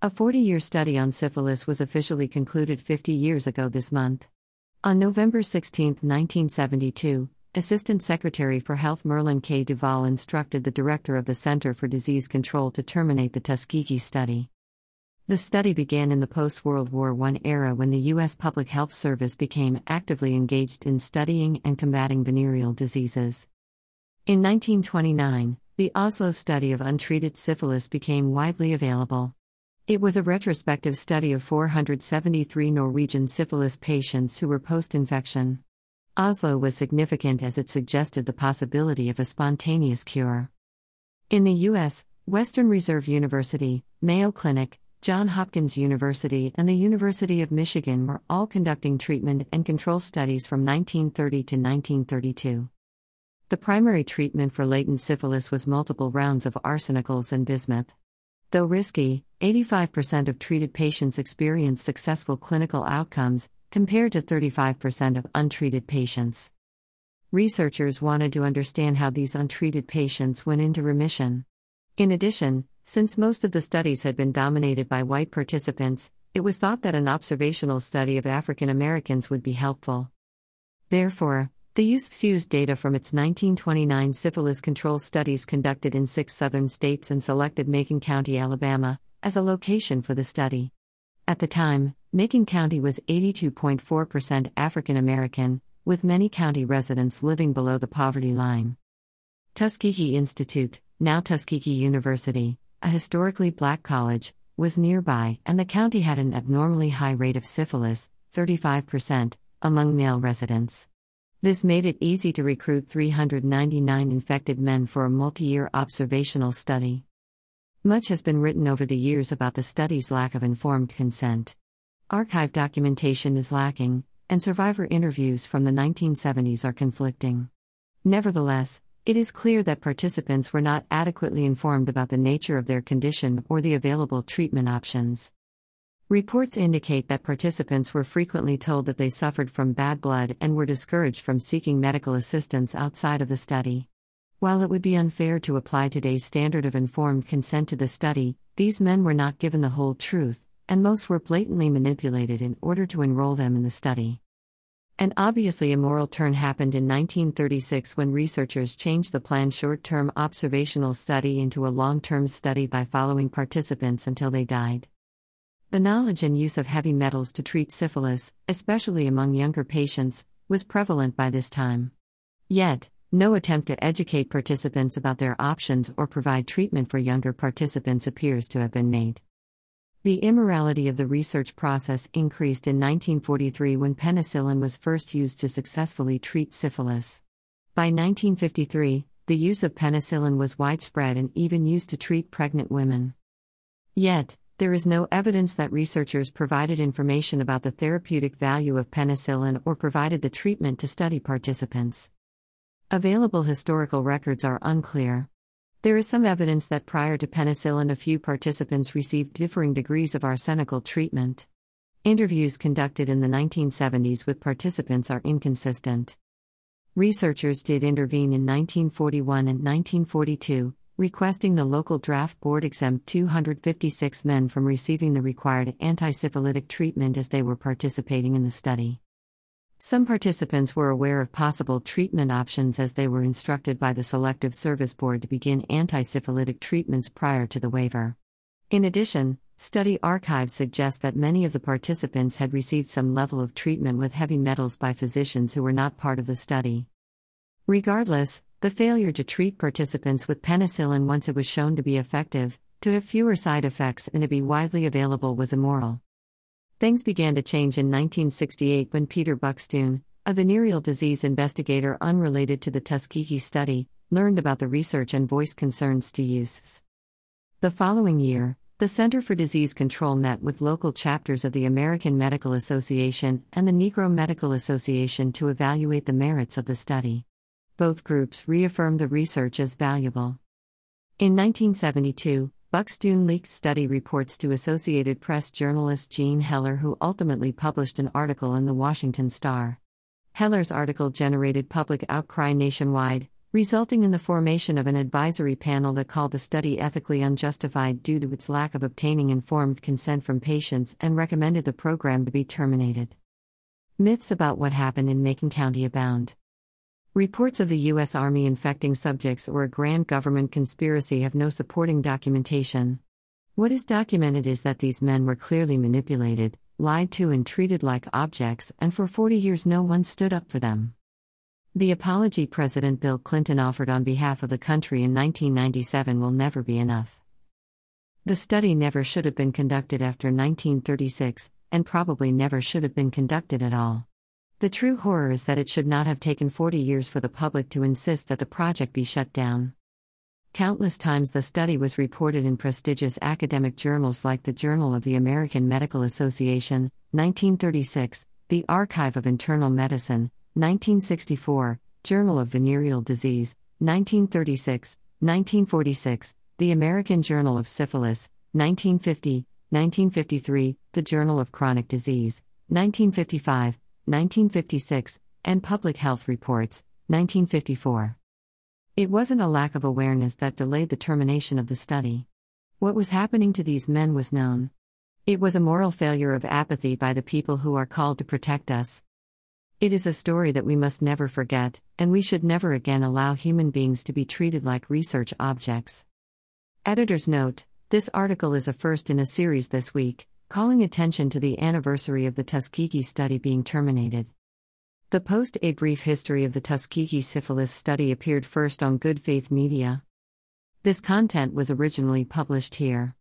A 40 year study on syphilis was officially concluded 50 years ago this month. On November 16, 1972, Assistant Secretary for Health Merlin K. Duval instructed the director of the Center for Disease Control to terminate the Tuskegee study. The study began in the post World War I era when the U.S. Public Health Service became actively engaged in studying and combating venereal diseases. In 1929, the Oslo study of untreated syphilis became widely available. It was a retrospective study of 473 Norwegian syphilis patients who were post infection. Oslo was significant as it suggested the possibility of a spontaneous cure. In the U.S., Western Reserve University, Mayo Clinic, Johns Hopkins University, and the University of Michigan were all conducting treatment and control studies from 1930 to 1932. The primary treatment for latent syphilis was multiple rounds of arsenicals and bismuth. Though risky, 85% of treated patients experience successful clinical outcomes, compared to 35% of untreated patients. Researchers wanted to understand how these untreated patients went into remission. In addition, since most of the studies had been dominated by white participants, it was thought that an observational study of African Americans would be helpful. Therefore, the use fused data from its 1929 syphilis control studies conducted in six southern states and selected Macon County, Alabama, as a location for the study. At the time, Macon County was 82.4% African American, with many county residents living below the poverty line. Tuskegee Institute, now Tuskegee University, a historically black college, was nearby, and the county had an abnormally high rate of syphilis, 35%, among male residents. This made it easy to recruit 399 infected men for a multi year observational study. Much has been written over the years about the study's lack of informed consent. Archive documentation is lacking, and survivor interviews from the 1970s are conflicting. Nevertheless, it is clear that participants were not adequately informed about the nature of their condition or the available treatment options. Reports indicate that participants were frequently told that they suffered from bad blood and were discouraged from seeking medical assistance outside of the study. While it would be unfair to apply today's standard of informed consent to the study, these men were not given the whole truth, and most were blatantly manipulated in order to enroll them in the study. An obviously immoral turn happened in 1936 when researchers changed the planned short term observational study into a long term study by following participants until they died. The knowledge and use of heavy metals to treat syphilis, especially among younger patients, was prevalent by this time. Yet, no attempt to educate participants about their options or provide treatment for younger participants appears to have been made. The immorality of the research process increased in 1943 when penicillin was first used to successfully treat syphilis. By 1953, the use of penicillin was widespread and even used to treat pregnant women. Yet, there is no evidence that researchers provided information about the therapeutic value of penicillin or provided the treatment to study participants. Available historical records are unclear. There is some evidence that prior to penicillin, a few participants received differing degrees of arsenical treatment. Interviews conducted in the 1970s with participants are inconsistent. Researchers did intervene in 1941 and 1942, requesting the local draft board exempt 256 men from receiving the required anti-syphilitic treatment as they were participating in the study. Some participants were aware of possible treatment options as they were instructed by the Selective Service Board to begin anti-syphilitic treatments prior to the waiver. In addition, study archives suggest that many of the participants had received some level of treatment with heavy metals by physicians who were not part of the study. Regardless, the failure to treat participants with penicillin once it was shown to be effective, to have fewer side effects, and to be widely available was immoral. Things began to change in 1968 when Peter Buxtun, a venereal disease investigator unrelated to the Tuskegee study, learned about the research and voiced concerns to use. The following year, the Center for Disease Control met with local chapters of the American Medical Association and the Negro Medical Association to evaluate the merits of the study. Both groups reaffirmed the research as valuable. In 1972, Buxtun leaked study reports to Associated Press journalist Jean Heller, who ultimately published an article in the Washington Star. Heller's article generated public outcry nationwide, resulting in the formation of an advisory panel that called the study ethically unjustified due to its lack of obtaining informed consent from patients and recommended the program to be terminated. Myths about what happened in Macon County abound. Reports of the U.S. Army infecting subjects or a grand government conspiracy have no supporting documentation. What is documented is that these men were clearly manipulated, lied to, and treated like objects, and for 40 years no one stood up for them. The apology President Bill Clinton offered on behalf of the country in 1997 will never be enough. The study never should have been conducted after 1936, and probably never should have been conducted at all. The true horror is that it should not have taken 40 years for the public to insist that the project be shut down. Countless times the study was reported in prestigious academic journals like the Journal of the American Medical Association, 1936, the Archive of Internal Medicine, 1964, Journal of Venereal Disease, 1936, 1946, the American Journal of Syphilis, 1950, 1953, the Journal of Chronic Disease, 1955, 1956, and Public Health Reports, 1954. It wasn't a lack of awareness that delayed the termination of the study. What was happening to these men was known. It was a moral failure of apathy by the people who are called to protect us. It is a story that we must never forget, and we should never again allow human beings to be treated like research objects. Editor's note this article is a first in a series this week, calling attention to the anniversary of the Tuskegee study being terminated. The post A Brief History of the Tuskegee Syphilis Study appeared first on Good Faith Media. This content was originally published here.